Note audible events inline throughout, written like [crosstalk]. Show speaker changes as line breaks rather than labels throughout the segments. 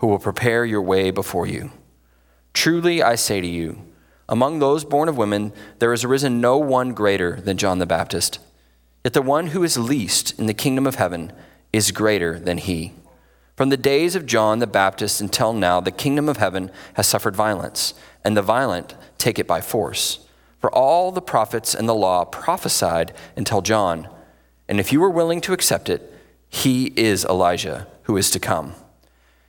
who will prepare your way before you. Truly I say to you, among those born of women, there has arisen no one greater than John the Baptist. Yet the one who is least in the kingdom of heaven is greater than he. From the days of John the Baptist until now, the kingdom of heaven has suffered violence, and the violent take it by force. For all the prophets and the law prophesied until John. And if you are willing to accept it, he is Elijah who is to come.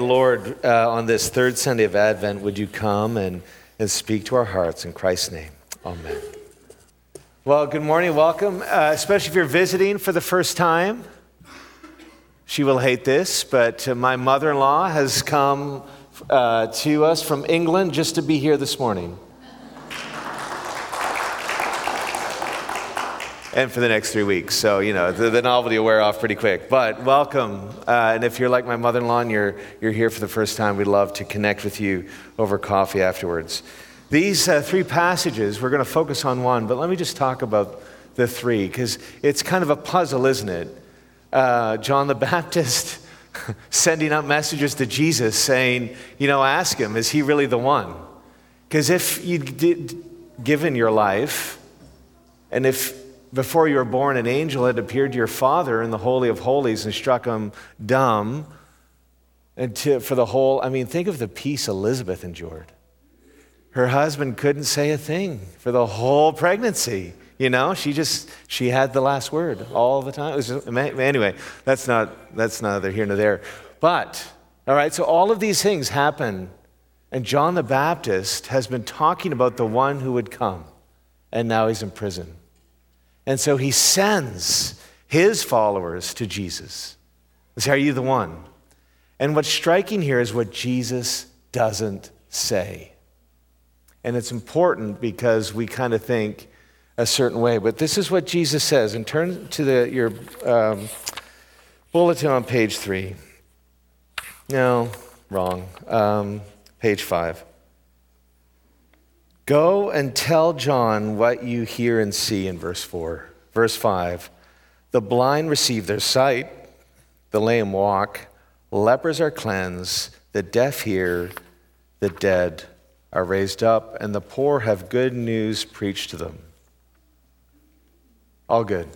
Lord, uh, on this third Sunday of Advent, would you come and, and speak to our hearts in Christ's name? Amen. Well, good morning, welcome, uh, especially if you're visiting for the first time. She will hate this, but uh, my mother in law has come uh, to us from England just to be here this morning. And for the next three weeks. So, you know, the, the novelty will wear off pretty quick. But welcome. Uh, and if you're like my mother in law and you're, you're here for the first time, we'd love to connect with you over coffee afterwards. These uh, three passages, we're going to focus on one, but let me just talk about the three, because it's kind of a puzzle, isn't it? Uh, John the [laughs] Baptist [laughs] sending out messages to Jesus saying, you know, ask him, is he really the one? Because if you'd given your life, and if before you were born, an angel had appeared to your father in the Holy of Holies and struck him dumb. And to, for the whole, I mean, think of the peace Elizabeth endured. Her husband couldn't say a thing for the whole pregnancy. You know, she just, she had the last word all the time. Just, anyway, that's not, that's neither here nor there. But, all right, so all of these things happen. And John the Baptist has been talking about the one who would come. And now he's in prison. And so he sends his followers to Jesus. He says, Are you the one? And what's striking here is what Jesus doesn't say. And it's important because we kind of think a certain way. But this is what Jesus says. And turn to the, your um, bulletin on page three. No, wrong. Um, page five. Go and tell John what you hear and see in verse 4. Verse 5 The blind receive their sight, the lame walk, lepers are cleansed, the deaf hear, the dead are raised up, and the poor have good news preached to them. All good.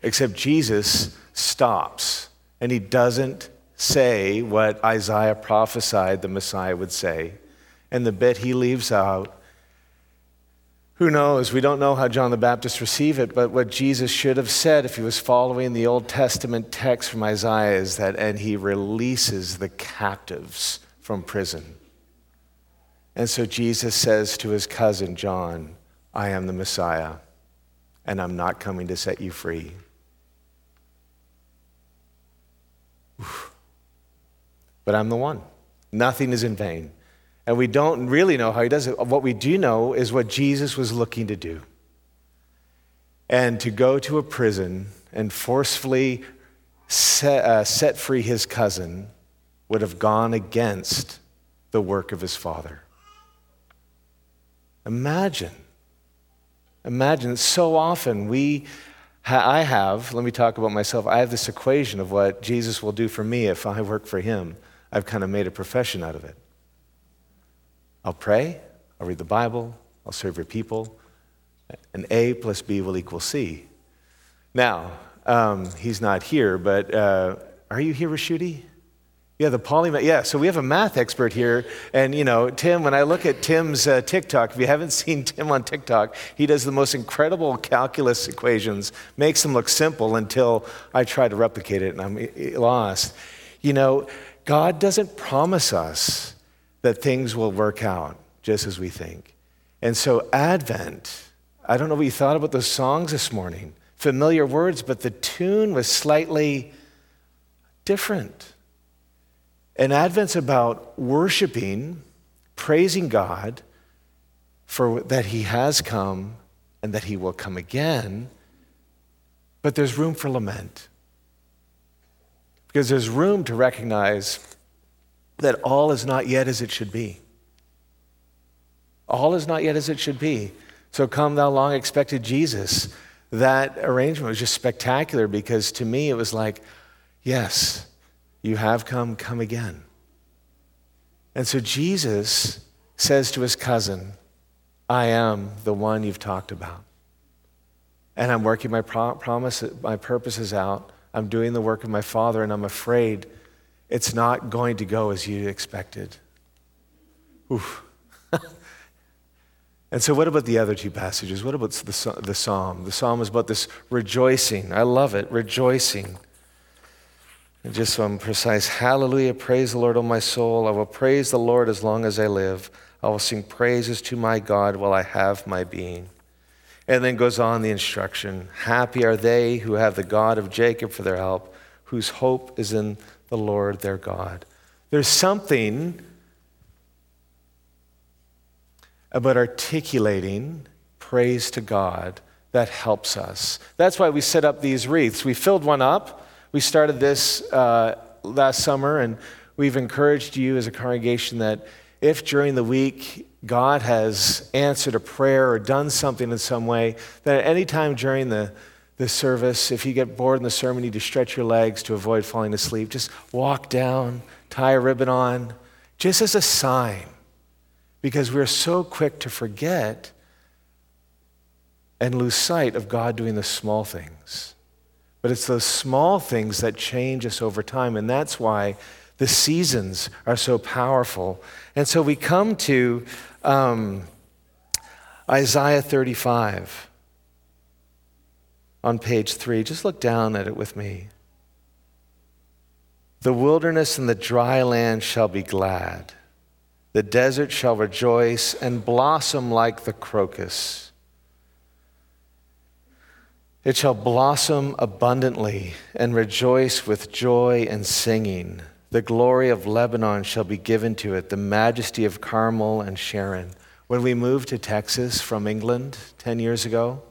Except Jesus stops and he doesn't say what Isaiah prophesied the Messiah would say. And the bit he leaves out who knows? We don't know how John the Baptist received it, but what Jesus should have said if he was following the Old Testament text from Isaiah is that, and he releases the captives from prison. And so Jesus says to his cousin John, I am the Messiah, and I'm not coming to set you free. But I'm the one. Nothing is in vain. And we don't really know how he does it. What we do know is what Jesus was looking to do. And to go to a prison and forcefully set, uh, set free his cousin would have gone against the work of his father. Imagine. Imagine. So often we, I have, let me talk about myself, I have this equation of what Jesus will do for me if I work for him. I've kind of made a profession out of it. I'll pray, I'll read the Bible, I'll serve your people, and A plus B will equal C. Now, um, he's not here, but uh, are you here, Rashuti? Yeah, the polymath. Yeah, so we have a math expert here. And, you know, Tim, when I look at Tim's uh, TikTok, if you haven't [laughs] seen Tim on TikTok, he does the most incredible calculus equations, makes them look simple until I try to replicate it and I'm lost. You know, God doesn't promise us that things will work out just as we think. And so, Advent, I don't know what you thought about those songs this morning. Familiar words, but the tune was slightly different. And Advent's about worshiping, praising God for that He has come and that He will come again. But there's room for lament. Because there's room to recognize that all is not yet as it should be. All is not yet as it should be. So come, thou long expected Jesus. That arrangement was just spectacular because to me it was like, yes, you have come, come again. And so Jesus says to his cousin, I am the one you've talked about. And I'm working my pro- promise, my purposes out. I'm doing the work of my Father, and I'm afraid it's not going to go as you expected. Oof. [laughs] and so, what about the other two passages? What about the, the psalm? The psalm is about this rejoicing. I love it, rejoicing. And just so I'm precise, hallelujah, praise the Lord, O my soul. I will praise the Lord as long as I live. I will sing praises to my God while I have my being. And then goes on the instruction Happy are they who have the God of Jacob for their help, whose hope is in the Lord their God. There's something about articulating praise to God that helps us. That's why we set up these wreaths. We filled one up we started this uh, last summer, and we've encouraged you as a congregation that if during the week God has answered a prayer or done something in some way, that at any time during the, the service, if you get bored in the sermon, you just stretch your legs to avoid falling asleep. Just walk down, tie a ribbon on, just as a sign, because we're so quick to forget and lose sight of God doing the small things. But it's those small things that change us over time. And that's why the seasons are so powerful. And so we come to um, Isaiah 35 on page three. Just look down at it with me. The wilderness and the dry land shall be glad. The desert shall rejoice and blossom like the crocus. It shall blossom abundantly and rejoice with joy and singing. The glory of Lebanon shall be given to it, the majesty of Carmel and Sharon. When we moved to Texas from England 10 years ago,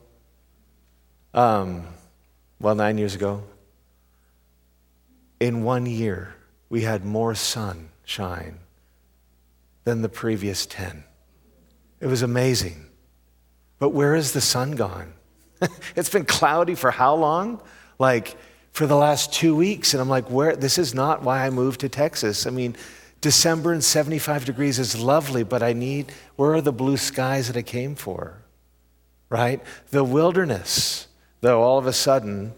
um, well, nine years ago, in one year, we had more sunshine than the previous 10. It was amazing. But where is the sun gone? [laughs] it's been cloudy for how long? Like for the last two weeks. And I'm like, where? This is not why I moved to Texas. I mean, December and 75 degrees is lovely, but I need, where are the blue skies that I came for? Right? The wilderness, though, all of a sudden,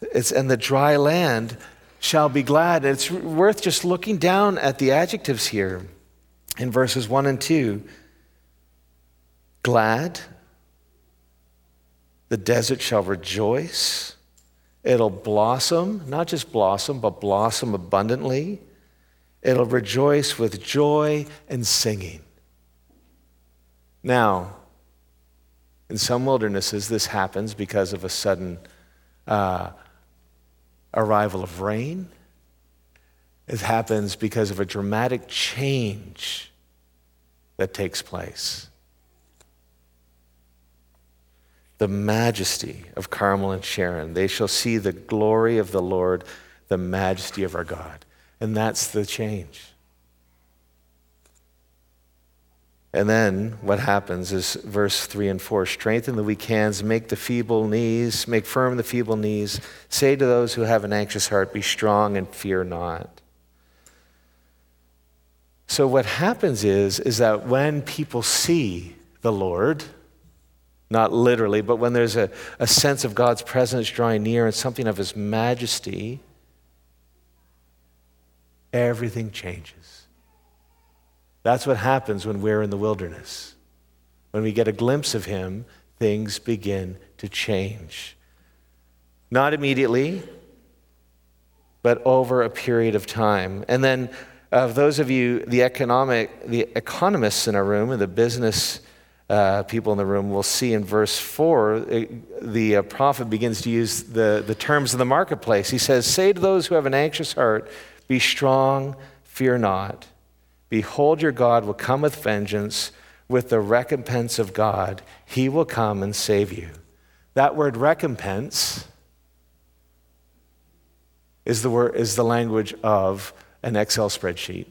it's, and the dry land shall be glad. It's worth just looking down at the adjectives here in verses 1 and 2. Glad, the desert shall rejoice. It'll blossom, not just blossom, but blossom abundantly. It'll rejoice with joy and singing. Now, in some wildernesses, this happens because of a sudden uh, arrival of rain. It happens because of a dramatic change that takes place the majesty of Carmel and Sharon. They shall see the glory of the Lord, the majesty of our God. And that's the change. And then what happens is verse 3 and 4 strengthen the weak hands, make the feeble knees, make firm the feeble knees. Say to those who have an anxious heart, be strong and fear not. So what happens is is that when people see the Lord, not literally, but when there's a, a sense of God's presence drawing near and something of his majesty, everything changes. That's what happens when we're in the wilderness. When we get a glimpse of Him, things begin to change. Not immediately, but over a period of time. And then, of those of you, the economic, the economists in our room and the business uh, people in the room will see in verse 4, it, uh, the uh, prophet begins to use the, the terms of the marketplace. He says, Say to those who have an anxious heart, Be strong, fear not. Behold, your God will come with vengeance, with the recompense of God. He will come and save you. That word recompense is the, word, is the language of an Excel spreadsheet.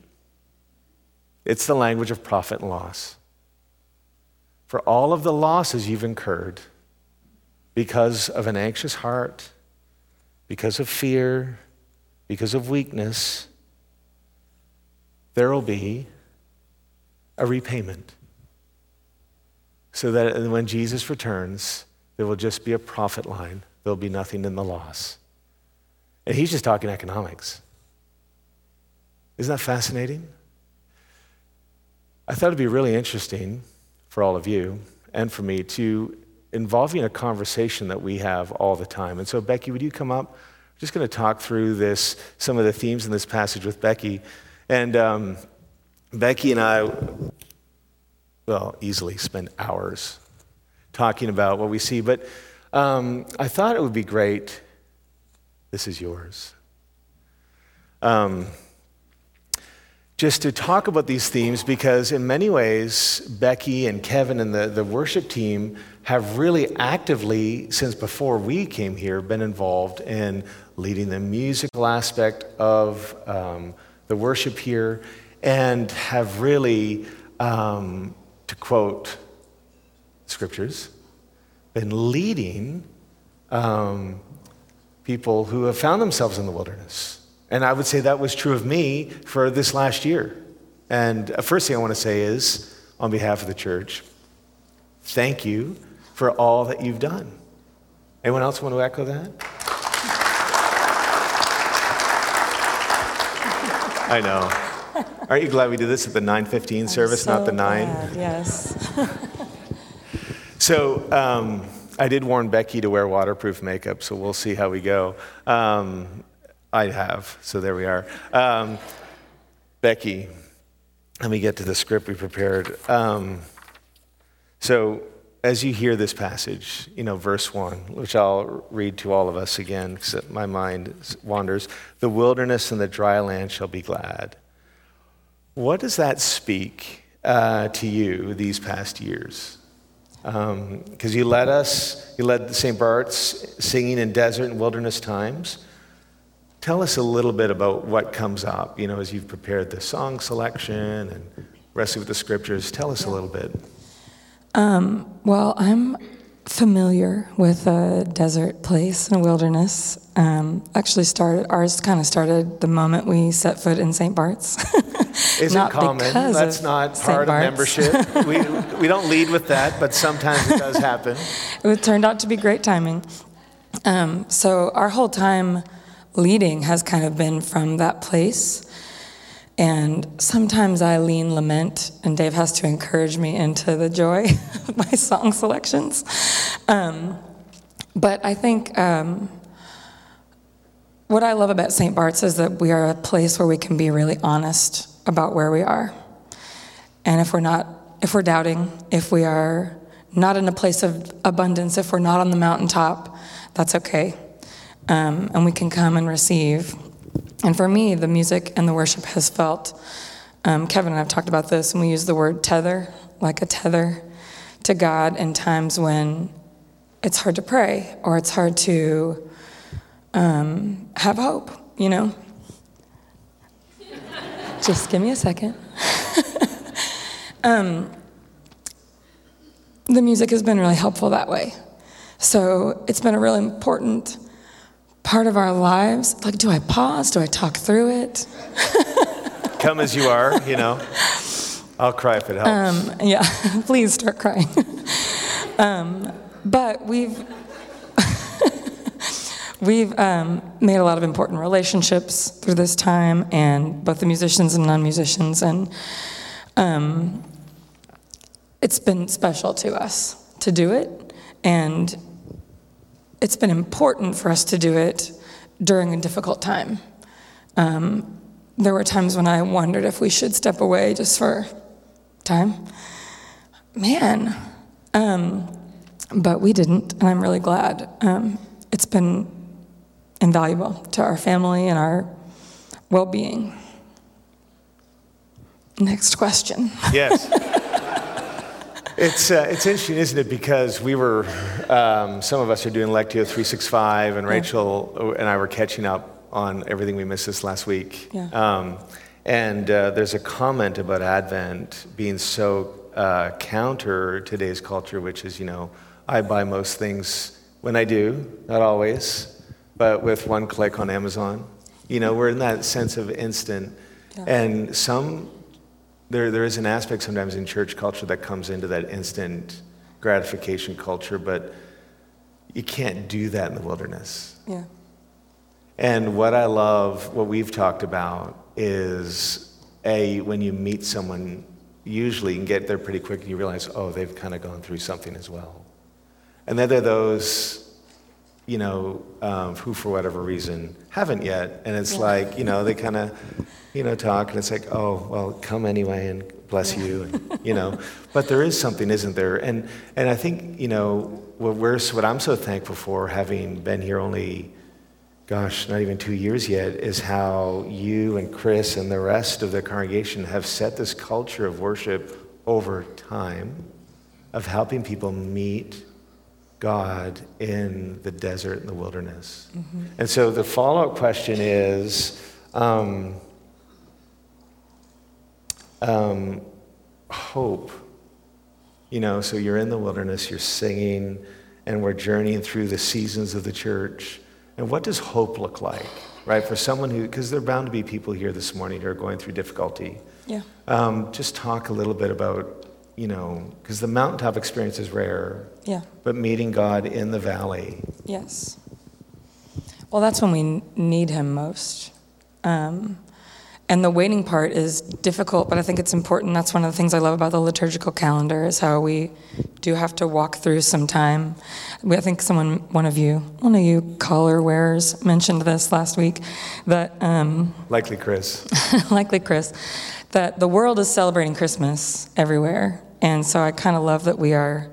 It's the language of profit and loss. For all of the losses you've incurred because of an anxious heart, because of fear, because of weakness, there will be a repayment. So that when Jesus returns, there will just be a profit line. There'll be nothing in the loss. And he's just talking economics. Isn't that fascinating? I thought it'd be really interesting for all of you and for me to involving a conversation that we have all the time. And so, Becky, would you come up? We're just going to talk through this, some of the themes in this passage with Becky. And um, Becky and I, well, easily spend hours talking about what we see. But um, I thought it would be great. This is yours. Um, just to talk about these themes because, in many ways, Becky and Kevin and the, the worship team have really actively, since before we came here, been involved in leading the musical aspect of um, the worship here and have really, um, to quote scriptures, been leading um, people who have found themselves in the wilderness. And I would say that was true of me for this last year. And the first thing I want to say is, on behalf of the church, thank you for all that you've done. Anyone else want to echo that? I know. Aren't you glad we did this at the 9:15 service,
so
not the 9?
Glad, yes. [laughs]
so um, I did warn Becky to wear waterproof makeup, so we'll see how we go. Um, I have, so there we are. Um, Becky, let me get to the script we prepared. Um, so as you hear this passage, you know, verse 1, which I'll read to all of us again because my mind wanders the wilderness and the dry land shall be glad. What does that speak uh, to you these past years? Because um, you led us, you led St. Bart's singing in desert and wilderness times. Tell us a little bit about what comes up, you know, as you've prepared the song selection and wrestling with the scriptures. Tell us a little bit.
Um, well, I'm familiar with a desert place and a wilderness. Um, actually, started ours kind of started the moment we set foot in St. Bart's. [laughs]
Isn't not common. That's not part of membership. [laughs] we, we don't lead with that, but sometimes it does happen.
It turned out to be great timing. Um, so our whole time leading has kind of been from that place. And sometimes I lean lament, and Dave has to encourage me into the joy [laughs] of my song selections. Um, but I think um, what I love about St. Bart's is that we are a place where we can be really honest about where we are. And if we're not, if we're doubting, if we are not in a place of abundance, if we're not on the mountaintop, that's okay. Um, and we can come and receive and for me, the music and the worship has felt, um, Kevin and I have talked about this, and we use the word tether, like a tether to God in times when it's hard to pray or it's hard to um, have hope, you know? Just give me a second. [laughs] um, the music has been really helpful that way. So it's been a really important part of our lives. Like, do I pause? Do I talk through it? [laughs]
Come as you are, you know. I'll cry if it helps.
Um, yeah, [laughs] please start crying. [laughs] um, but we've we've um, made a lot of important relationships through this time, and both the musicians and non-musicians, and um, it's been special to us to do it, and it's been important for us to do it during a difficult time. Um, there were times when I wondered if we should step away just for time. Man, um, but we didn't, and I'm really glad. Um, it's been invaluable to our family and our well being. Next question.
Yes. [laughs] It's, uh, it's interesting, isn't it? Because we were, um, some of us are doing Lectio 365, and Rachel and I were catching up on everything we missed this last week.
Yeah.
Um, and uh, there's a comment about Advent being so uh, counter today's culture, which is, you know, I buy most things when I do, not always, but with one click on Amazon. You know, we're in that sense of instant.
Yeah.
And some there, there is an aspect sometimes in church culture that comes into that instant gratification culture, but you can't do that in the wilderness.
Yeah.
And what I love, what we've talked about, is a when you meet someone, usually you can get there pretty quick and you realize, oh, they've kind of gone through something as well. And then there are those you know, um, who for whatever reason haven't yet. And it's
Yeah.
like, you know, they kind of, you know, talk and it's like, oh, well, come anyway and bless you, and, you know. [laughs] But there is something, isn't there? And, and I think, you know, what, we're, what I'm so thankful for, having been here only, gosh, not even two years yet, is how you and Chris and the rest of the congregation have set this culture of worship over time of helping people meet God in the desert and the wilderness. And so the follow up question is um, um, hope. You know, so you're in the wilderness, you're singing, and we're journeying through the seasons of the church. And what does hope look like, right? For someone who, because there are bound to be people here this morning who are going through difficulty.
Yeah.
Um, just talk a little bit about, you know, because the mountaintop experience is rare,
Yeah.
but meeting God in the valley.
Yes. Well, that's when we need Him most. Um, and the waiting part is difficult, but I think it's important. That's one of the things I love about the liturgical calendar is how we do have to walk through some time. I think someone, one of you, one of you collar wearers mentioned this last week, that um,
Likely Chris. [laughs]
likely Chris, that the world is celebrating Christmas everywhere, and so I kind of love that we are,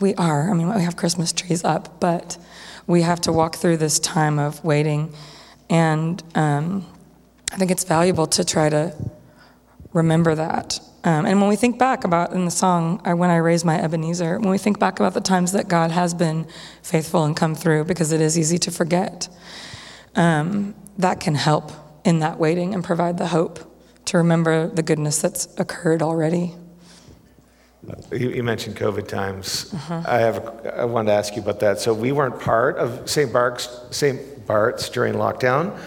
we are. I mean, we have Christmas trees up, but we have to walk through this time of waiting, and um, I think it's valuable to try to remember that. Um, and when we think back about in the song, I, "When I Raise My Ebenezer," when we think back about the times that God has been faithful and come through, because it is easy to forget um, that can help in that waiting and provide the hope to remember the goodness that's occurred already.
You, you mentioned COVID times. I have. I wanted to ask you about that. So we weren't part of St. Bart's, St. Bart's during lockdown,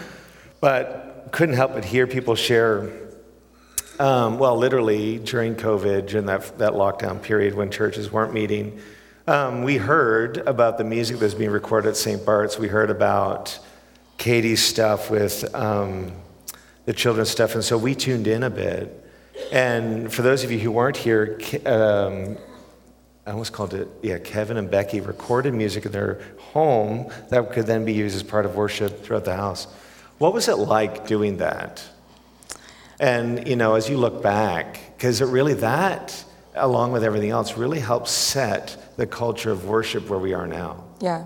but couldn't help but hear people share. Um, well, literally during COVID, during that that lockdown period when churches weren't meeting, um, we heard about the music that was being recorded at St. Bart's. We heard about Katie's stuff with um, the children's stuff, and so we tuned in a bit. And for those of you who weren't here, um, I almost called it, yeah, Kevin and Becky recorded music in their home that could then be used as part of worship throughout the house. What was it like doing that? And, you know, as you look back, because it really, that, along with everything else, really helps set the culture of worship where we are now.
Yeah.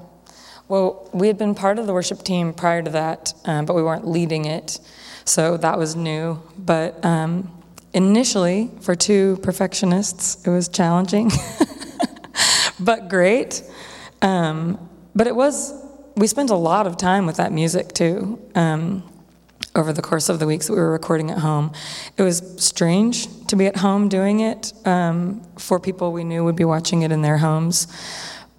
Well, we had been part of the worship team prior to that, um, but we weren't leading it. So that was new. But um, initially, for two perfectionists, it was challenging, [laughs] but great. Um, but it was, we spent a lot of time with that music too. Um, over the course of the weeks that we were recording at home. It was strange to be at home doing it um, for people we knew would be watching it in their homes,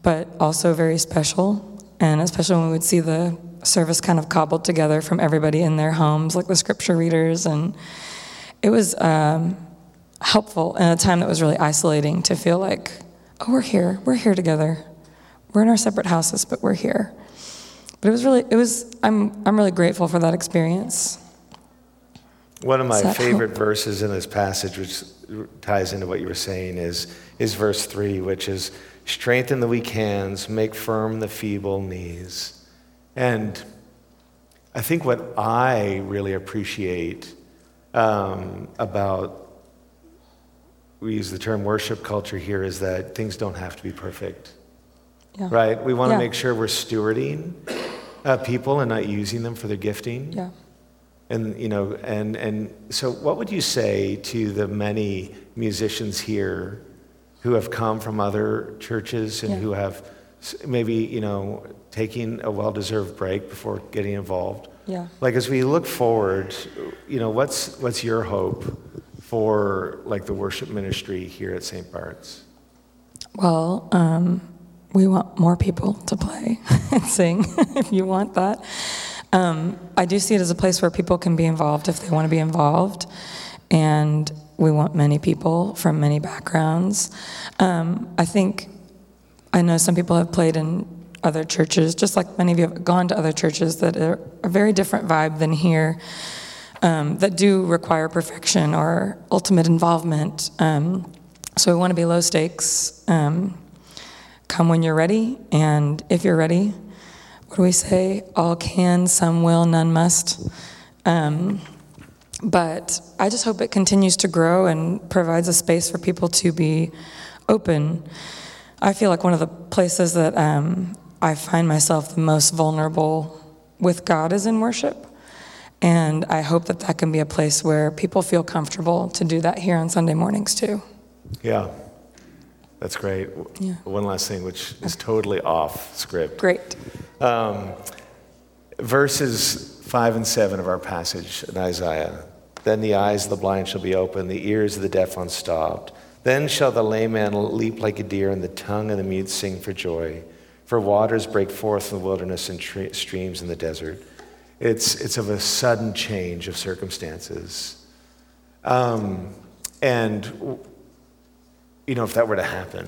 but also very special. And especially when we would see the service kind of cobbled together from everybody in their homes, like the scripture readers. And it was um, helpful in a time that was really isolating to feel like, oh, we're here, we're here together. We're in our separate houses, but we're here. But it was really, it was, I'm, I'm really grateful for that experience.
One of my favorite verses in this passage, which ties into what you were saying, is, is verse 3, which is strengthen the weak hands, make firm the feeble knees. And I think what I really appreciate um, about, we use the term worship culture here, is that things don't have to be perfect. Yeah. Right? We want to yeah. make sure we're stewarding uh, people and not using them for their gifting.
Yeah.
And you know, and and so, what would you say to the many musicians here who have come from other churches and yeah. who have maybe you know taking a well-deserved break before getting involved?
Yeah.
Like as we look forward, you know, what's what's your hope for like the worship ministry here at St. Bart's?
Well. Um we want more people to play [laughs] and sing [laughs] if you want that. Um, I do see it as a place where people can be involved if they want to be involved, and we want many people from many backgrounds. Um, I think I know some people have played in other churches, just like many of you have gone to other churches that are a very different vibe than here, um, that do require perfection or ultimate involvement. Um, so we want to be low stakes. Um, come when you're ready, and if you're ready, what do we say? All can, some will, none must. Um, but I just hope it continues to grow and provides a space for people to be open. I feel like one of the places that um, I find myself the most vulnerable with God is in worship. And I hope that that can be a place where people feel comfortable to do that here on Sunday mornings too.
Yeah. That's great. Yeah. One last thing, which is totally off script.
Great. Um,
verses 5 and 7 of our passage in Isaiah. Then the eyes of the blind shall be opened, the ears of the deaf unstopped. Then shall the lame man leap like a deer, and the tongue of the mute sing for joy. For waters break forth in the wilderness and tre- streams in the desert. It's, it's of a sudden change of circumstances. Um, and you know, if that were to happen.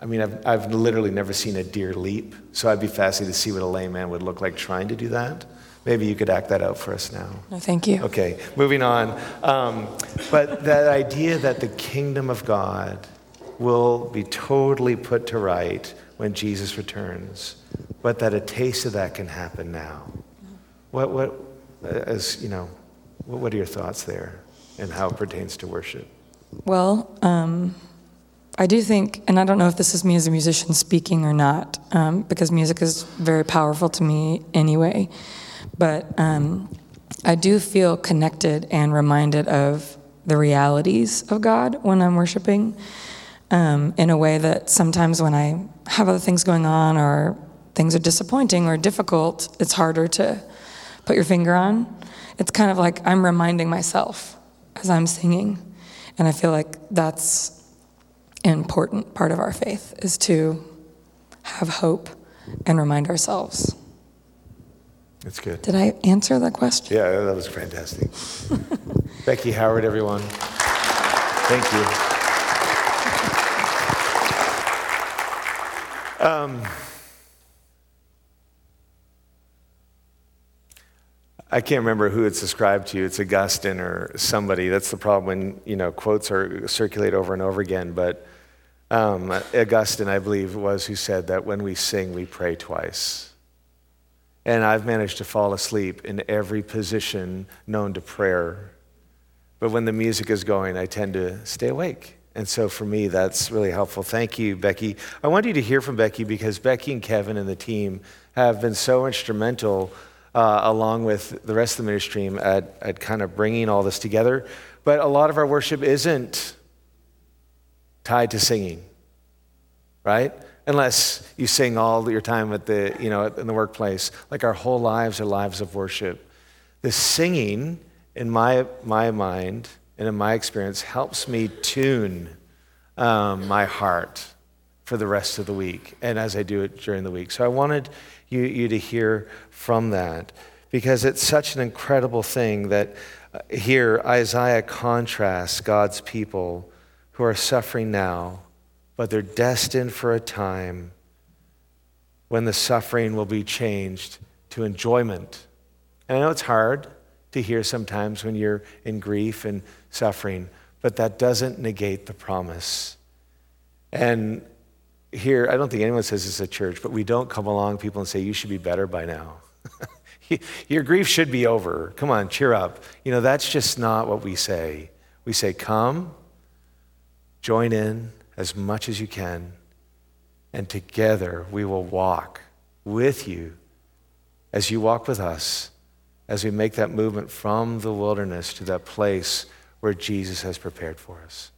I mean, I've, I've literally never seen a deer leap, so I'd be fascinated to see what a layman would look like trying to do that. Maybe you could act that out for us now.
No, thank you.
Okay, moving on. Um, but that idea that the kingdom of God will be totally put to right when Jesus returns, but that a taste of that can happen now. What, what, as you know, what are your thoughts there and how it pertains to worship?
Well, um, I do think, and I don't know if this is me as a musician speaking or not, um, because music is very powerful to me anyway, but um, I do feel connected and reminded of the realities of God when I'm worshiping um, in a way that sometimes when I have other things going on or things are disappointing or difficult, it's harder to put your finger on. It's kind of like I'm reminding myself as I'm singing. And I feel like that's an important part of our faith is to have hope and remind ourselves.
That's good.
Did I answer that question?
Yeah, that was fantastic. [laughs] Becky Howard, everyone. Thank you. Um, I can't remember who it's ascribed to. It's Augustine or somebody. That's the problem when you know quotes are circulate over and over again. But um, Augustine, I believe, was who said that when we sing, we pray twice. And I've managed to fall asleep in every position known to prayer. But when the music is going, I tend to stay awake. And so for me, that's really helpful. Thank you, Becky. I want you to hear from Becky because Becky and Kevin and the team have been so instrumental uh, along with the rest of the ministry at, at kind of bringing all this together. But a lot of our worship isn't tied to singing, right? Unless you sing all your time at the, you know, in the workplace. Like our whole lives are lives of worship. The singing, in my, my mind and in my experience, helps me tune um, my heart for the rest of the week and as I do it during the week. So I wanted you, you to hear from that because it's such an incredible thing that uh, here Isaiah contrasts God's people who are suffering now, but they're destined for a time when the suffering will be changed to enjoyment. And I know it's hard to hear sometimes when you're in grief and suffering, but that doesn't negate the promise. And here, I don't think anyone says this at church, but we don't come along people and say, You should be better by now. [laughs] Your grief should be over. Come on, cheer up. You know, that's just not what we say. We say, Come, join in as much as you can, and together we will walk with you as you walk with us as we make that movement from the wilderness to that place where Jesus has prepared for us.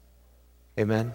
Amen.